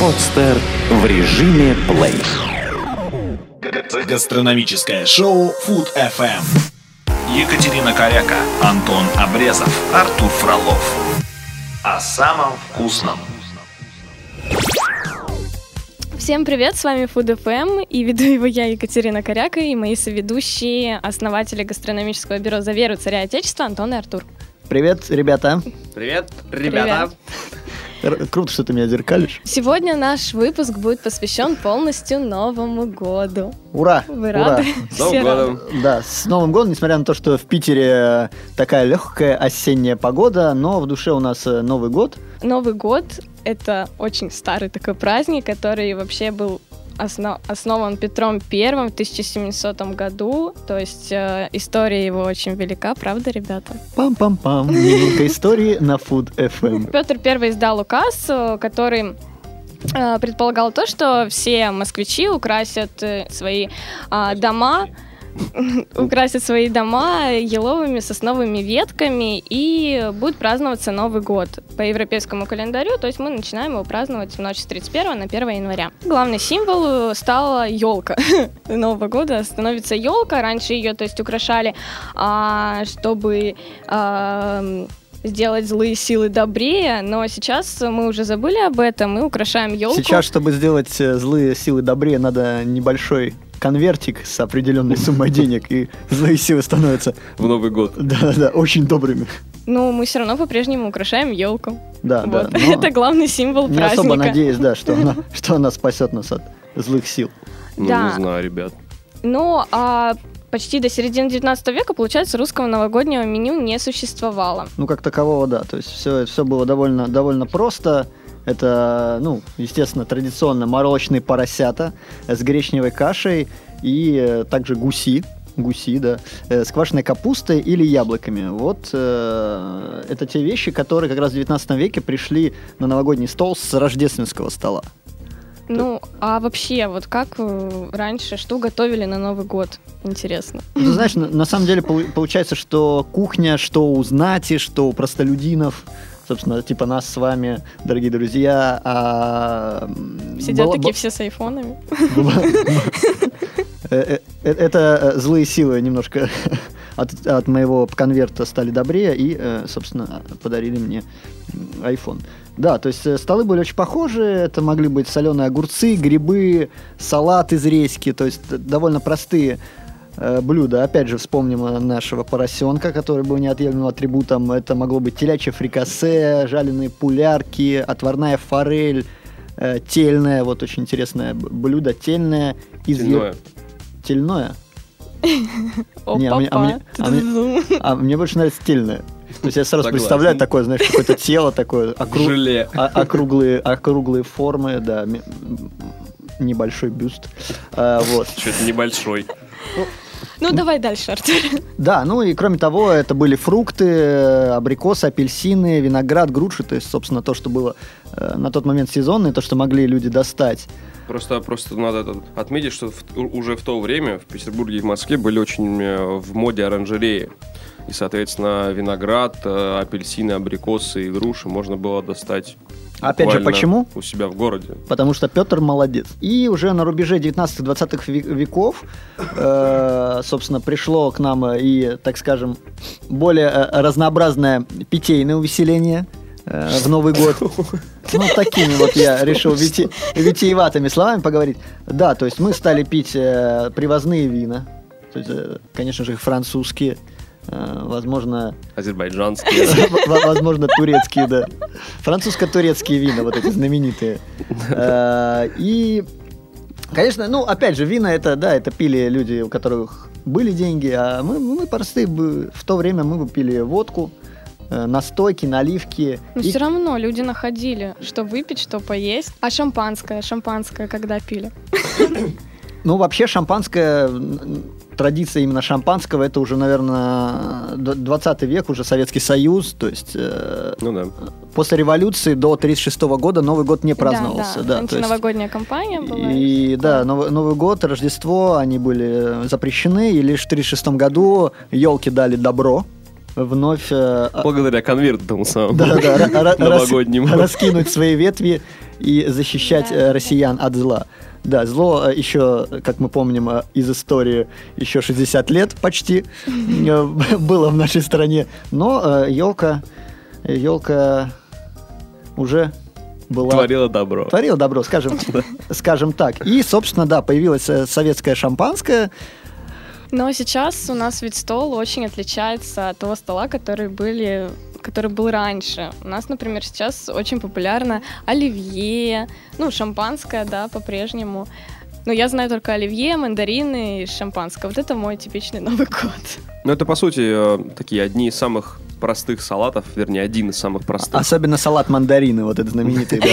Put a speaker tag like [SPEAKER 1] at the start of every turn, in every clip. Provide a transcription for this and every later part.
[SPEAKER 1] Подстер в режиме плей.
[SPEAKER 2] Гастрономическое шоу Food FM. Екатерина Коряка, Антон Обрезов, Артур Фролов. О самом вкусном.
[SPEAKER 3] Всем привет, с вами Food FM, и веду его я, Екатерина Коряка, и мои соведущие, основатели гастрономического бюро «За веру царя Отечества» Антон и Артур.
[SPEAKER 4] Привет, ребята.
[SPEAKER 5] Привет, ребята.
[SPEAKER 4] Р- Круто, что ты меня зеркалишь.
[SPEAKER 3] Сегодня наш выпуск будет посвящен полностью Новому году.
[SPEAKER 4] Ура!
[SPEAKER 3] Вы
[SPEAKER 4] ура.
[SPEAKER 3] рады?
[SPEAKER 5] С Новым
[SPEAKER 3] Все
[SPEAKER 5] годом.
[SPEAKER 4] Да, с Новым годом, несмотря на то, что в Питере э, такая легкая осенняя погода, но в душе у нас э, Новый год.
[SPEAKER 3] Новый год — это очень старый такой праздник, который вообще был осно- основан Петром I в 1700 году, то есть э, история его очень велика, правда, ребята?
[SPEAKER 4] Пам-пам-пам. Минутка истории на Food FM.
[SPEAKER 3] Петр I издал указ, э, который э, предполагал то, что все москвичи украсят свои а, дома украсят свои дома еловыми сосновыми ветками и будет праздноваться Новый год по европейскому календарю, то есть мы начинаем его праздновать в ночь с 31 на 1 января. Главный символ э, стала елка Нового года, становится елка, раньше ее, то есть украшали, а, чтобы а, сделать злые силы добрее, но сейчас мы уже забыли об этом, мы украшаем елку.
[SPEAKER 4] Сейчас, чтобы сделать э, злые силы добрее, надо небольшой конвертик с определенной суммой денег, и злые силы становятся,
[SPEAKER 5] В Новый год.
[SPEAKER 4] да-да, очень добрыми.
[SPEAKER 3] Но мы все равно по-прежнему украшаем елку.
[SPEAKER 4] Да, да.
[SPEAKER 3] Вот.
[SPEAKER 4] но
[SPEAKER 3] Это главный символ
[SPEAKER 4] Не
[SPEAKER 3] праздника.
[SPEAKER 4] особо надеюсь, да, что она, что она спасет нас от злых сил.
[SPEAKER 5] Ну,
[SPEAKER 3] Да.
[SPEAKER 5] не знаю, ребят.
[SPEAKER 3] Но а, почти до середины 19 века, получается, русского новогоднего меню не существовало.
[SPEAKER 4] Ну, как такового, да. То есть все, все было довольно, довольно просто. Это, ну, естественно, традиционно молочные поросята э, с гречневой кашей и э, также гуси, гуси, да, э, с квашеной капустой или яблоками. Вот э, это те вещи, которые как раз в 19 веке пришли на новогодний стол с рождественского стола.
[SPEAKER 3] Ну, а вообще, вот как раньше, что готовили на Новый год? Интересно.
[SPEAKER 4] Ну, знаешь, на, на самом деле полу- получается, что кухня, что у знати, что у простолюдинов, собственно, типа нас с вами, дорогие друзья, а,
[SPEAKER 3] Сидят
[SPEAKER 4] была-
[SPEAKER 3] такие все с айфонами.
[SPEAKER 4] была- Э, э, Это э, злые силы немножко от, от моего конверта стали добрее и, э, собственно, подарили мне iPhone. Да, то есть э, столы были очень похожи, это могли быть соленые огурцы, грибы, салат из редьки, то есть довольно простые э, блюда. Опять же, вспомним э, нашего поросенка, который был неотъемлемым атрибутом. Это могло быть телячье фрикасе, жареные пулярки, отварная форель, э, тельное, вот очень интересное блюдо, тельное из е-
[SPEAKER 5] Тельное.
[SPEAKER 4] Тельное? Не, а мне- а мне- а мне- А мне больше нравится тельное. То есть я сразу
[SPEAKER 5] Согласен.
[SPEAKER 4] представляю такое, знаешь, какое-то тело такое, округ- а- округлые, округлые формы, да, небольшой бюст. А, вот.
[SPEAKER 5] Что-то небольшой.
[SPEAKER 3] Ну, давай дальше, Артур.
[SPEAKER 4] Да, ну и кроме того, это были фрукты, абрикосы, апельсины, виноград, груши, то есть, собственно, то, что было э, на тот момент сезонное, то, что могли люди достать.
[SPEAKER 5] Просто, просто надо это отметить, что в- уже в то время в Петербурге и в Москве были очень э, в моде оранжереи. И, соответственно, виноград, э, апельсины, абрикосы и груши можно было достать
[SPEAKER 4] Опять же, почему?
[SPEAKER 5] У себя в городе.
[SPEAKER 4] Потому что Петр молодец. И уже на рубеже 19-20 веков, э, собственно, пришло к нам и, так скажем, более э, разнообразное питейное увеселение э, в Новый год. Ну, такими вот я решил вити- витиеватыми словами поговорить. Да, то есть мы стали пить э, привозные вина. То есть, э, конечно же, французские. Э, Возможно,
[SPEAKER 5] Азербайджанские.
[SPEAKER 4] Возможно, турецкие, да. Французско-турецкие вина, вот эти знаменитые. Э, И, конечно, ну, опять же, вина это, да, это пили люди, у которых были деньги, а мы, мы простые, бы- в то время мы бы пили водку, э, настойки, наливки.
[SPEAKER 3] Но
[SPEAKER 4] И-
[SPEAKER 3] все равно люди находили, что выпить, что поесть. А шампанское, шампанское когда пили?
[SPEAKER 4] Ну, вообще, шампанское, традиция именно шампанского, это уже, наверное, 20 век, уже Советский Союз, то есть э,
[SPEAKER 5] Ну да.
[SPEAKER 4] после революции до 1936 года Новый год не праздновался.
[SPEAKER 3] Да,
[SPEAKER 4] Да,
[SPEAKER 3] да. Антиновогодняя кампания была.
[SPEAKER 4] И да, Новый, Новый год, Рождество, они были запрещены, и лишь в 1936 году елки дали добро. вновь э,
[SPEAKER 5] Благодаря конверту тому самому.
[SPEAKER 4] да, да,
[SPEAKER 5] Новогоднему.
[SPEAKER 4] раскинуть свои ветви и защищать э, россиян от зла. Да, зло э, еще, как мы помним э, из истории, еще 60 лет почти э, было в нашей стране. Но елка, елка уже была...
[SPEAKER 5] Творила добро.
[SPEAKER 4] Творила добро, скажем, скажем так. И, собственно, да, появилось э, советское шампанское.
[SPEAKER 3] Но сейчас у нас ведь стол очень отличается от того стола, который были который был раньше. У нас, например, сейчас очень популярно оливье, ну, шампанское, да, по-прежнему. Но я знаю только оливье, мандарины и шампанское. Вот это мой типичный Новый год.
[SPEAKER 5] Ну, это, по сути, э, такие одни из самых простых салатов, вернее, один из самых простых.
[SPEAKER 4] Особенно салат мандарины, вот этот знаменитый, да.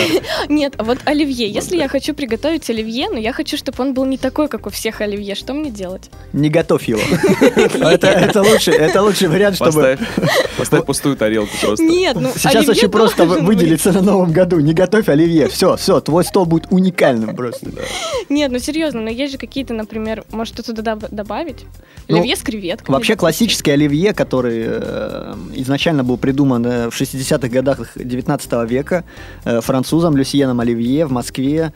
[SPEAKER 3] Нет, а вот оливье. Если я хочу приготовить оливье, но я хочу, чтобы он был не такой, как у всех оливье, что мне делать?
[SPEAKER 4] Не готовь его. Это, это, лучший, это лучший вариант, чтобы...
[SPEAKER 5] Поставь, пустую тарелку просто.
[SPEAKER 3] Нет, ну
[SPEAKER 4] Сейчас очень просто выделиться на Новом году. Не готовь оливье. Все, все, твой стол будет уникальным просто.
[SPEAKER 3] Нет, ну серьезно, но есть же какие-то, например, может что-то добавить?
[SPEAKER 4] Ну,
[SPEAKER 3] Оливье с креветками.
[SPEAKER 4] Вообще классический оливье, который э, изначально был придуман э, в 60-х годах 19 века э, французом Люсьеном Оливье в Москве.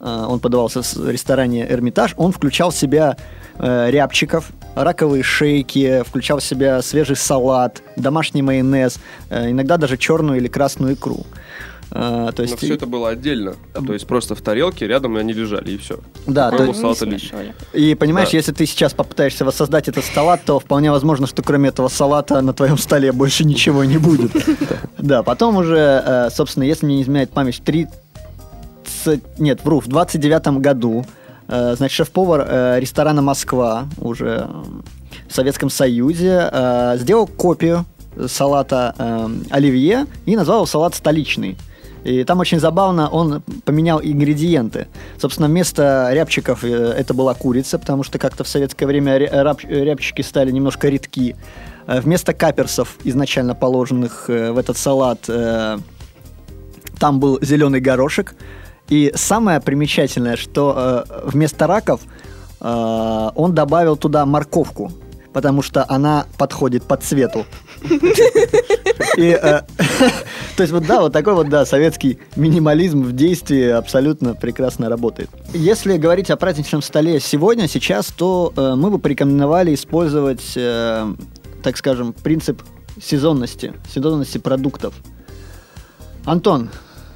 [SPEAKER 4] Э, он подавался в ресторане «Эрмитаж». Он включал в себя рябчиков, раковые шейки, включал в себя свежий салат, домашний майонез, иногда даже черную или красную икру. Э, то
[SPEAKER 5] Но
[SPEAKER 4] есть,
[SPEAKER 5] все это было отдельно. То есть просто в тарелке рядом они лежали, и все.
[SPEAKER 4] да, то
[SPEAKER 5] был
[SPEAKER 4] есть-
[SPEAKER 3] Не
[SPEAKER 5] салат оливье.
[SPEAKER 3] смешивали.
[SPEAKER 4] И понимаешь,
[SPEAKER 5] Да.
[SPEAKER 4] если ты сейчас попытаешься воссоздать этот салат, то вполне возможно, что кроме этого салата на твоем столе больше ничего не будет. Да, потом уже, э, собственно, если мне не изменяет память, в 30... Нет, вру, в 29 году, э, значит, шеф-повар э, ресторана «Москва» уже в Советском Союзе э, сделал копию салата э, оливье и назвал его салат столичный. И там очень забавно, он поменял ингредиенты. Собственно, вместо рябчиков э, это была курица, потому что как-то в советское время ряб- рябчики стали немножко редки. Э, Вместо каперсов, изначально положенных э, в этот салат, э, там был зеленый горошек. И самое примечательное, что э, вместо раков э, он добавил туда морковку, потому что она подходит по цвету. И, э, то есть вот да, вот такой вот, да, советский минимализм в действии абсолютно прекрасно работает. Если говорить о праздничном столе сегодня, сейчас, то э, мы бы порекомендовали использовать, э, так скажем, принцип сезонности, сезонности продуктов. Антон,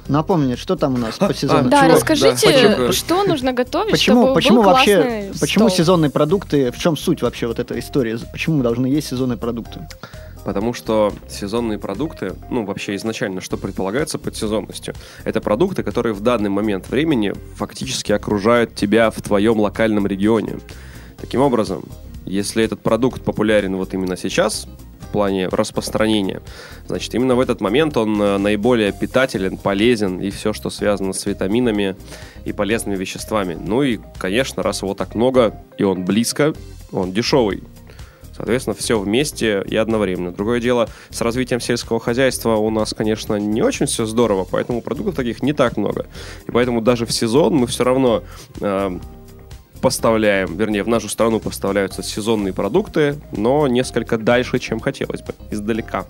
[SPEAKER 4] напомни, что там у нас по сезону?
[SPEAKER 3] Да,
[SPEAKER 5] Чего?
[SPEAKER 3] расскажите,
[SPEAKER 5] Да,
[SPEAKER 3] что нужно готовить,
[SPEAKER 4] Почему,
[SPEAKER 3] чтобы
[SPEAKER 4] почему
[SPEAKER 3] был
[SPEAKER 4] вообще, почему
[SPEAKER 3] стол?
[SPEAKER 4] сезонные продукты, в чем суть вообще вот этой истории? Почему мы должны есть сезонные продукты?
[SPEAKER 5] Потому что сезонные продукты, ну вообще изначально, что предполагается под сезонностью, это продукты, которые в данный момент времени фактически окружают тебя в твоем локальном регионе. Таким образом, если этот продукт популярен вот именно сейчас, в плане распространения, значит, именно в этот момент он э, наиболее питателен, полезен и все, что связано с витаминами и полезными веществами. Ну и, конечно, раз его так много и он близко, он дешевый. Соответственно, все вместе и одновременно. Другое дело, с развитием сельского хозяйства у нас, конечно, не очень все здорово, поэтому продуктов таких не так много. И поэтому даже в сезон мы все равно э, поставляем, вернее, в нашу страну поставляются сезонные продукты, но несколько дальше, чем хотелось бы, издалека.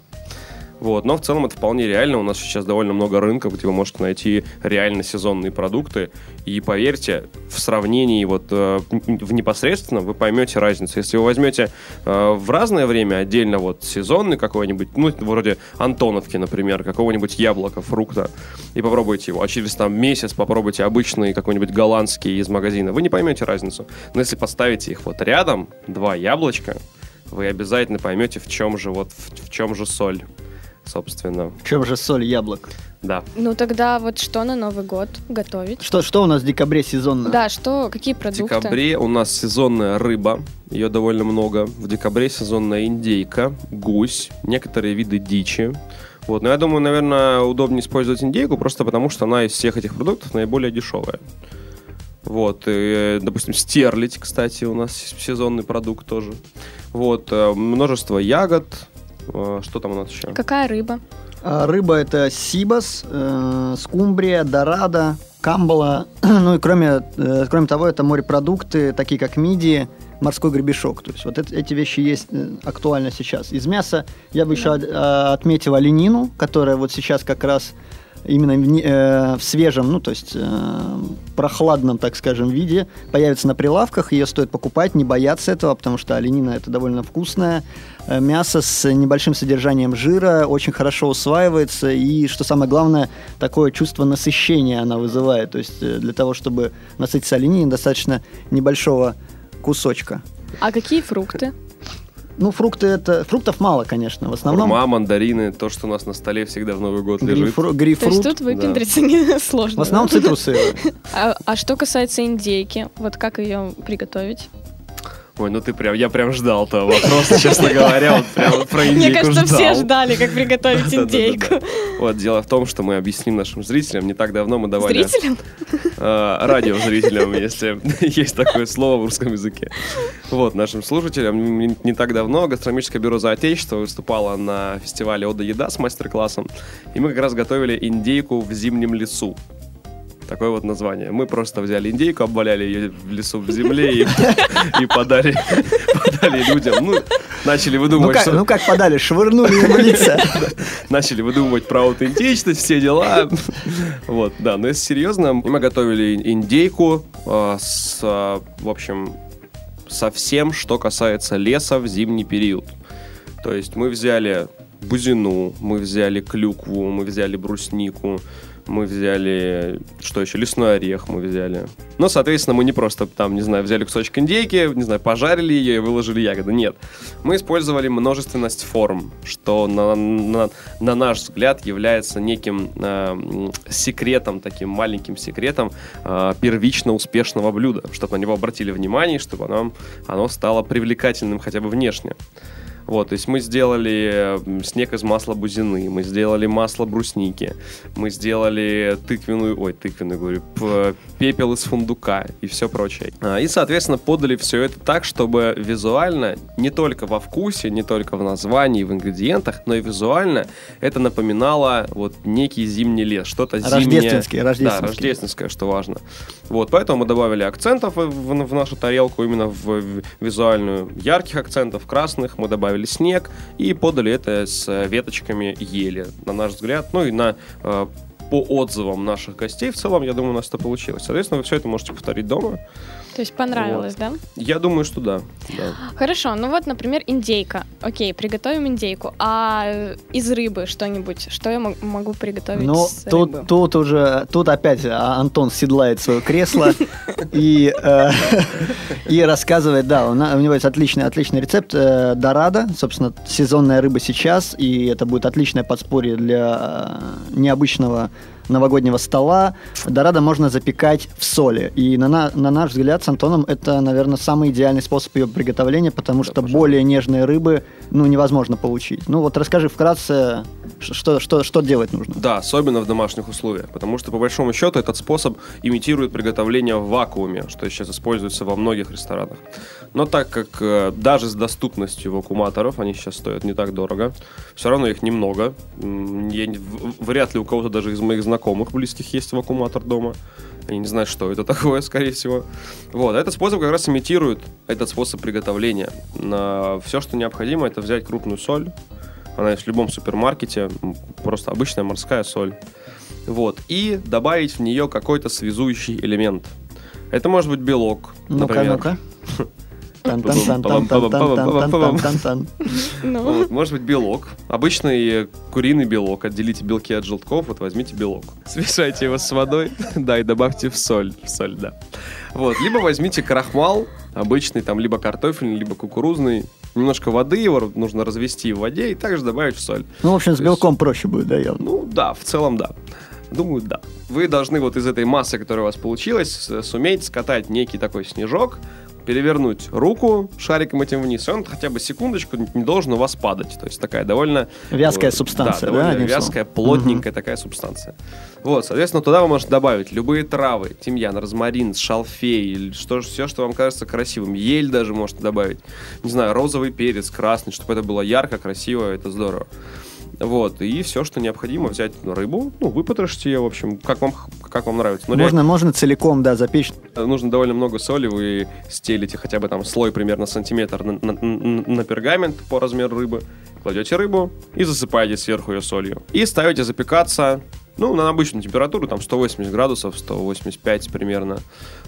[SPEAKER 5] Вот, но в целом это вполне реально. У нас сейчас довольно много рынков, где вы можете найти реально сезонные продукты. И поверьте, в сравнении вот э, в непосредственно вы поймете разницу. Если вы возьмете э, в разное время отдельно вот сезонный какой-нибудь, ну, вроде Антоновки, например, какого-нибудь яблока, фрукта, и попробуйте его, а через там месяц попробуйте обычный какой-нибудь голландский из магазина, вы не поймете разницу. Но если поставите их вот рядом, два яблочка, вы обязательно поймете, в чем же вот в, в чем же соль, собственно.
[SPEAKER 4] В чем же соль яблок?
[SPEAKER 5] Да.
[SPEAKER 3] Ну тогда вот что на Новый год готовить?
[SPEAKER 4] Что, что у нас в декабре сезонно?
[SPEAKER 3] Да, что, какие
[SPEAKER 5] В
[SPEAKER 3] продукты?
[SPEAKER 5] декабре у нас сезонная рыба, ее довольно много. В декабре сезонная индейка, гусь, некоторые виды дичи. Вот, но я думаю, наверное, удобнее использовать индейку, просто потому что она из всех этих продуктов наиболее дешевая. Вот, и, допустим, стерлить, кстати, у нас сезонный продукт тоже. Вот, э, множество ягод. Э, Что там у нас еще?
[SPEAKER 3] Какая рыба?
[SPEAKER 4] А, Рыба это сибас, э, скумбрия, дорадо, камбала. ну и кроме, э, кроме того, это морепродукты, такие как мидии, морской гребешок. То есть вот это- эти вещи есть э, актуально сейчас. Из мяса я бы еще от- э, отметил оленину, которая вот сейчас как раз именно в, э, в свежем, ну то есть э, прохладном, так скажем, виде появится на прилавках. Ее стоит покупать, не бояться этого, потому что оленина это довольно вкусное э, мясо с небольшим содержанием жира, очень хорошо усваивается и, что самое главное, такое чувство насыщения она вызывает. То есть э, для того, чтобы насытиться олениной, достаточно небольшого кусочка.
[SPEAKER 3] А какие фрукты?
[SPEAKER 4] Ну, фрукты это... Фруктов мало, конечно. В основном
[SPEAKER 5] Хурма, мандарины, то, что у нас на столе всегда в Новый год лежит.
[SPEAKER 4] грейпфру-
[SPEAKER 3] То есть тут выпендриться не сложно.
[SPEAKER 4] В основном
[SPEAKER 3] да?
[SPEAKER 4] цитрусы.
[SPEAKER 3] А, а что касается индейки, вот как ее приготовить?
[SPEAKER 5] Ой, ну ты прям, я прям ждал того вопроса, честно говоря, вот прям про
[SPEAKER 3] Мне
[SPEAKER 5] индейку
[SPEAKER 3] кажется, все
[SPEAKER 5] ждал.
[SPEAKER 3] ждали, как приготовить индейку.
[SPEAKER 5] Вот, дело в том, что мы объясним нашим зрителям. Не так давно мы давали...
[SPEAKER 3] Зрителям?
[SPEAKER 5] э, радиозрителям, если есть такое слово в русском языке. Вот, нашим слушателям не, не так давно гастрономическое бюро за отечество выступало на фестивале «Ода еда» с мастер-классом, и мы как раз готовили индейку в зимнем лесу. Такое вот название. Мы просто взяли индейку, обваляли ее в лесу в земле и, и подали, подали людям. Ну, начали
[SPEAKER 4] Ну
[SPEAKER 5] выдумывать,
[SPEAKER 4] как,
[SPEAKER 5] что-
[SPEAKER 4] ну как подали, швырнули им в лица.
[SPEAKER 5] начали выдумывать про аутентичность, все дела. Вот, да, но если серьезно, мы готовили индейку э, с, э, в общем, со всем, что касается леса в зимний период. То есть мы взяли бузину, мы взяли клюкву, мы взяли бруснику, мы взяли, что еще, лесной орех мы взяли. Но, соответственно, мы не просто там, не знаю, взяли кусочек индейки, не знаю, пожарили ее и выложили ягоды. Нет. Мы использовали множественность форм, что на, на- на наш взгляд является неким э, секретом, таким маленьким секретом э, первично успешного блюда, чтобы на него обратили внимание, чтобы оно, оно стало привлекательным хотя бы внешне. Вот, то есть мы сделали снег из масла бузины, мы сделали масло брусники, мы сделали тыквенную, ой, тыквенную, говорю, пепел из фундука и все прочее. А, И, соответственно, подали все это так, чтобы визуально, не только во вкусе, не только в названии, в ингредиентах, но и визуально это напоминало вот некий зимний лес, что-то зимнее.
[SPEAKER 4] Рождественский,
[SPEAKER 5] Да,
[SPEAKER 4] рождественский.
[SPEAKER 5] рождественское, что важно. Вот, поэтому мы добавили акцентов в, в- в нашу тарелку, именно в, в визуальную. Ярких акцентов, красных, мы добавили снег и подали это с веточками ели, на наш взгляд. Ну и на э, по отзывам наших гостей в целом, я думаю, у нас это получилось. Соответственно, вы все это можете повторить дома.
[SPEAKER 3] То есть понравилось, да?
[SPEAKER 5] Я думаю, что да. да.
[SPEAKER 3] Хорошо, ну вот, например, индейка. Окей, приготовим индейку. А э, из рыбы что-нибудь? Что я мо- могу приготовить
[SPEAKER 4] Ну, тут,
[SPEAKER 3] рыбы?
[SPEAKER 4] тут уже, тут опять а, Антон седлает свое кресло и, э, и рассказывает, да, у него есть отличный, отличный рецепт э, дорадо, собственно, сезонная рыба сейчас, и это будет отличное подспорье для необычного новогоднего стола. Дорадо можно запекать в соли. И на, на, на наш взгляд с Антоном это, наверное, самый идеальный способ ее приготовления, потому что более нежные рыбы ну, невозможно получить. Ну вот расскажи вкратце, что, что, что делать нужно.
[SPEAKER 5] Да, особенно в домашних условиях, потому что по большому счету этот способ имитирует приготовление в вакууме, что сейчас используется во многих ресторанах. Но так как э, даже с доступностью вакууматоров, они сейчас стоят не так дорого, все равно их немного. Я вряд ли у кого-то даже из моих знакомых знакомых близких есть вакууматор дома. Они не знают, что это такое, скорее всего. Вот, а этот способ как раз имитирует этот способ приготовления. На все, что необходимо, это взять крупную соль. Она есть в любом супермаркете, просто обычная морская соль. Вот, и добавить в нее какой-то связующий элемент. Это может быть белок,
[SPEAKER 4] ну-ка,
[SPEAKER 5] например.
[SPEAKER 4] Ну-ка.
[SPEAKER 3] Ну,
[SPEAKER 5] может быть белок. Обычный куриный белок. Отделите белки от желтков, вот возьмите белок. Смешайте его с водой, да, и добавьте в соль. В соль, да. Вот. Либо возьмите крахмал, обычный, там, либо картофельный, либо кукурузный. Немножко воды его нужно развести в воде и также добавить в соль.
[SPEAKER 4] Ну, в общем, с
[SPEAKER 5] То есть-
[SPEAKER 4] белком проще будет, да, явно.
[SPEAKER 5] Ну да, в целом да. Думаю, да. Вы должны вот из этой массы, которая у вас получилась, суметь скатать некий такой снежок, перевернуть руку шариком этим вниз, и он хотя бы секундочку не должен у вас падать. То есть такая довольно...
[SPEAKER 4] Вязкая субстанция, да, одним
[SPEAKER 5] вязкая,
[SPEAKER 4] словом?
[SPEAKER 5] плотненькая такая субстанция. Вот, соответственно, туда вы можете добавить любые травы, тимьян, розмарин, шалфей, что, все, что вам кажется красивым. Ель даже можете добавить. Не знаю, розовый перец, красный, чтобы это было ярко, красиво, это здорово. Вот, и все, что необходимо, взять рыбу, ну, выпотрошить ее, в общем, как вам, как вам нравится. Ну,
[SPEAKER 4] Можно, можно целиком, да, запечь.
[SPEAKER 5] реально, нужно довольно много соли, вы стелите хотя бы там слой примерно сантиметр на- на- на пергамент по размеру рыбы, кладете рыбу и засыпаете сверху ее солью. И ставите запекаться, ну, на обычную температуру, там 180 градусов, 185 примерно,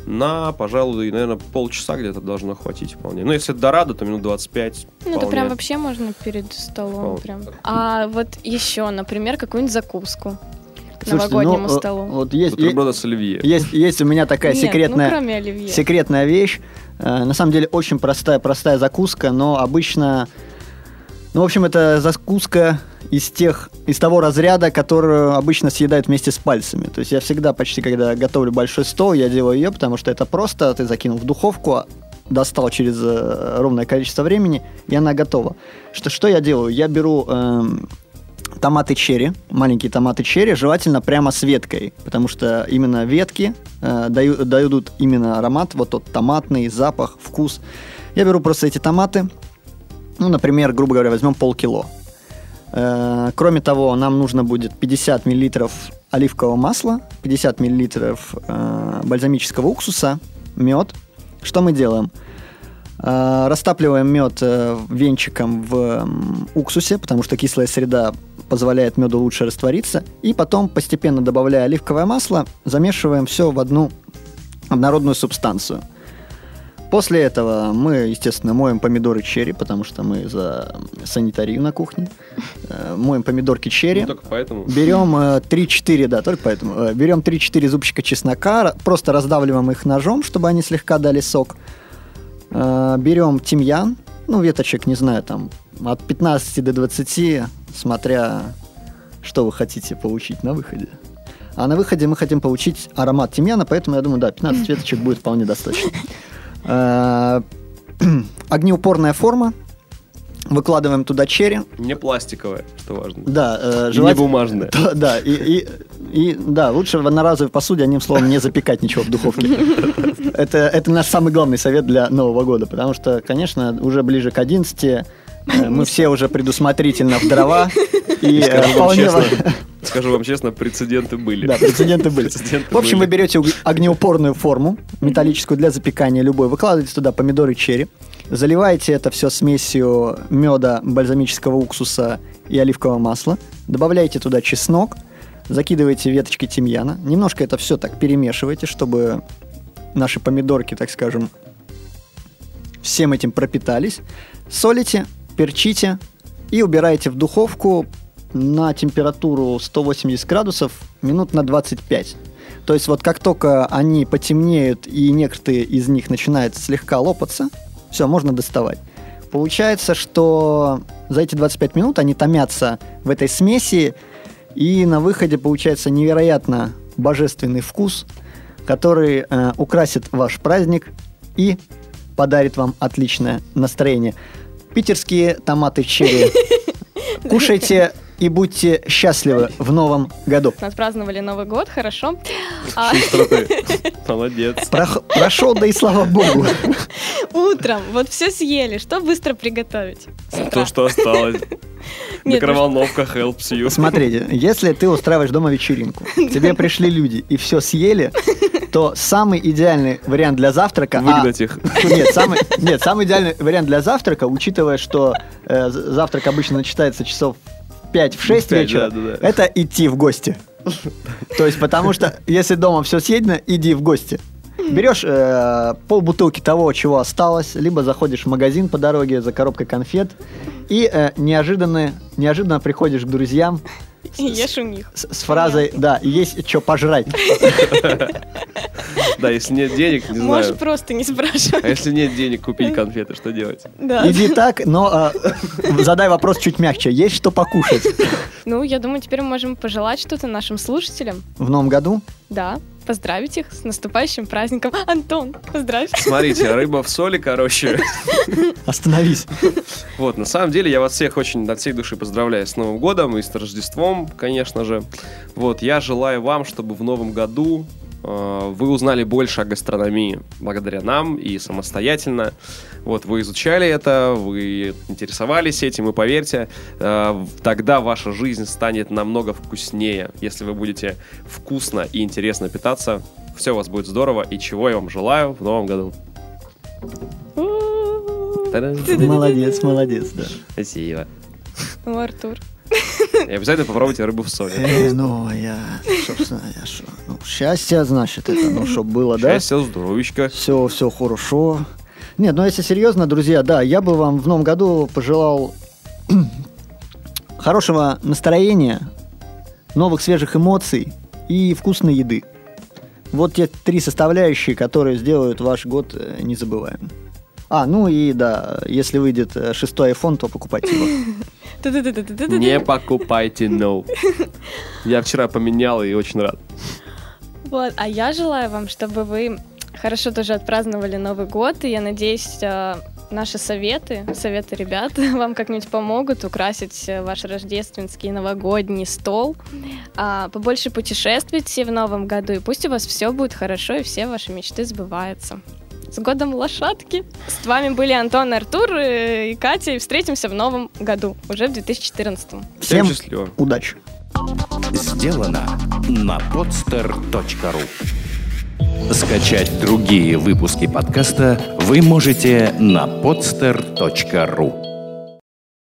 [SPEAKER 5] на, пожалуй, наверное, полчаса где-то должно хватить вполне. Ну, если дорадо, то минут 25
[SPEAKER 3] Ну, это
[SPEAKER 5] вполне.
[SPEAKER 3] прям вообще можно перед столом.
[SPEAKER 5] Вполне.
[SPEAKER 3] Прям. А вот еще, например, какую-нибудь закуску новогоднему
[SPEAKER 4] ну, э,
[SPEAKER 3] столу.
[SPEAKER 4] Вот есть,
[SPEAKER 5] Бутерброды с оливье.
[SPEAKER 4] есть, есть у меня такая
[SPEAKER 3] Нет,
[SPEAKER 4] секретная...
[SPEAKER 3] ну кроме оливье.
[SPEAKER 4] секретная вещь. Э, На самом деле очень простая, простая закуска, но обычно, ну, в общем, это закуска из тех, из того разряда, которую обычно съедают вместе с пальцами. То есть я всегда почти, когда готовлю большой стол, я делаю ее, потому что это просто, ты закинул в духовку, достал через э, ровное количество времени, и она готова. Что, что я делаю? Я беру эм, томаты черри, маленькие томаты черри, желательно прямо с веткой, потому что именно ветки э, даю- дают именно аромат, вот тот томатный запах, вкус. Я беру просто эти томаты, ну, например, грубо говоря, возьмем полкило. Э, кроме того, нам нужно будет 50 миллилитров оливкового масла, 50 миллилитров э, бальзамического уксуса, мед. Что мы делаем? Э, Растапливаем мед венчиком в уксусе, потому что кислая среда позволяет меду лучше раствориться. И потом, постепенно добавляя оливковое масло, замешиваем все в одну однородную субстанцию. После этого мы, естественно, моем помидоры черри, потому что мы за санитарию на кухне. Э, Моем помидорки черри.
[SPEAKER 5] Ну, только поэтому.
[SPEAKER 4] Берем э, 3-4, да, только поэтому. э, Берем 3-4 зубчика чеснока, просто раздавливаем их ножом, чтобы они слегка дали сок. Э, Берем тимьян, ну, веточек, не знаю, там, от 15 до 20, смотря, что вы хотите получить на выходе. А на выходе мы хотим получить аромат тимьяна, поэтому я думаю, да, 15 веточек будет вполне достаточно. Э, Огнеупорная форма. Выкладываем туда черри.
[SPEAKER 5] Не пластиковая, что важно.
[SPEAKER 4] Да, э,
[SPEAKER 5] И не
[SPEAKER 4] желательно-
[SPEAKER 5] бумажная.
[SPEAKER 4] да, да, и, и, и, да, лучше в одноразовой посуде, одним словом, не запекать ничего в духовке. Это, это наш самый главный совет для Нового года, потому что, конечно, уже ближе к 11 э, мы все уже предусмотрительно в дрова, и э,
[SPEAKER 5] Скажу вам
[SPEAKER 4] вполне
[SPEAKER 5] честно, скажу вам честно, прецеденты были.
[SPEAKER 4] Да, прецеденты были.
[SPEAKER 5] Прецеденты
[SPEAKER 4] В общем,
[SPEAKER 5] были.
[SPEAKER 4] вы берете огнеупорную форму, металлическую для запекания любой, выкладываете туда помидоры черри, заливаете это все смесью меда, бальзамического уксуса и оливкового масла, добавляете туда чеснок, закидываете веточки тимьяна, немножко это все так перемешиваете, чтобы наши помидорки, так скажем, всем этим пропитались. Солите, перчите и убираете в духовку на температуру 180 градусов минут на 25. То есть вот как только они потемнеют и некоторые из них начинают слегка лопаться, все, можно доставать. Получается, что за эти 25 минут они томятся в этой смеси, и на выходе получается невероятно божественный вкус, который э, украсит ваш праздник и подарит вам отличное настроение. Питерские томаты черри. Кушайте и будьте счастливы в новом году.
[SPEAKER 3] Отпраздновали Новый год, хорошо. А.
[SPEAKER 5] Молодец.
[SPEAKER 4] Прошел, да и слава богу.
[SPEAKER 3] утром вот все съели, что быстро приготовить?
[SPEAKER 5] То, что осталось.
[SPEAKER 3] Нет,
[SPEAKER 5] Микроволновка helps you.
[SPEAKER 4] Смотрите, если ты устраиваешь дома вечеринку, тебе пришли люди и все съели, то самый идеальный вариант для завтрака... а-
[SPEAKER 5] Выгнать их.
[SPEAKER 4] Нет, самый, нет, самый идеальный вариант для завтрака, учитывая, что э, завтрак обычно начинается часов 5 в 6
[SPEAKER 5] В пять,
[SPEAKER 4] вечера,
[SPEAKER 5] да, да, да.
[SPEAKER 4] это идти в гости. То есть, потому что если дома все съедено, иди в гости. Берешь э, полбутылки того, чего осталось, либо заходишь в магазин по дороге за коробкой конфет и э, неожиданно, неожиданно приходишь к друзьям
[SPEAKER 3] ешь у них.
[SPEAKER 4] с, с фразой «Да, есть что пожрать».
[SPEAKER 5] Да, если нет денег, не
[SPEAKER 3] Можешь
[SPEAKER 5] знаю.
[SPEAKER 3] просто не спрашивать.
[SPEAKER 5] А если нет денег купить конфеты, что делать?
[SPEAKER 3] Да.
[SPEAKER 4] Иди так, но э, задай вопрос чуть мягче. Есть что покушать
[SPEAKER 3] Ну, я думаю, теперь мы можем пожелать что-то нашим слушателям.
[SPEAKER 4] в новом году?
[SPEAKER 3] Да, поздравить их с наступающим праздником. Антон, поздравь.
[SPEAKER 5] Смотрите, рыба в соли, короче.
[SPEAKER 4] Остановись.
[SPEAKER 5] Вот, на самом деле, я вас всех очень от всей души поздравляю с Новым годом и с Рождеством, конечно же. Вот, я желаю вам, чтобы в Новом году Вы узнали больше о гастрономии благодаря нам и самостоятельно. Вот вы изучали это, вы интересовались этим, и поверьте, э, тогда ваша жизнь станет намного вкуснее, если вы будете вкусно и интересно питаться. Все у вас будет здорово, и чего я вам желаю в новом году. Та-дам.
[SPEAKER 4] Молодец, молодец, да.
[SPEAKER 5] Спасибо.
[SPEAKER 3] Ну, Артур.
[SPEAKER 5] И обязательно попробуйте рыбу в соли.
[SPEAKER 4] Э, ну, я, собственно, я шо, ну, счастье, значит, это, ну, чтобы было, да?
[SPEAKER 5] Счастья, здоровичка.
[SPEAKER 4] Все, все хорошо. Нет, ну если серьезно, друзья, да, я бы вам в новом году пожелал хорошего настроения, новых свежих эмоций и вкусной еды. Вот те три составляющие, которые сделают ваш год э, незабываемым. А, ну и да, если выйдет э, шестой iPhone, то покупайте его.
[SPEAKER 5] Не покупайте no. Я вчера поменял и очень рад.
[SPEAKER 3] Вот, а я желаю вам, чтобы вы хорошо тоже отпраздновали Новый год, и я надеюсь, э, наши советы, советы ребят вам как-нибудь помогут украсить э, ваш рождественский новогодний стол. А, побольше путешествуйте в новом году, и пусть у вас все будет хорошо, и все ваши мечты сбываются. С годом лошадки! С вами были Антон, Артур э, и Катя, и встретимся в новом году, уже в 2014.
[SPEAKER 5] Всем
[SPEAKER 4] Всем
[SPEAKER 5] счастливо.
[SPEAKER 4] удачи!
[SPEAKER 1] Сделано на podster.ru Скачать другие выпуски подкаста вы можете на podster.ru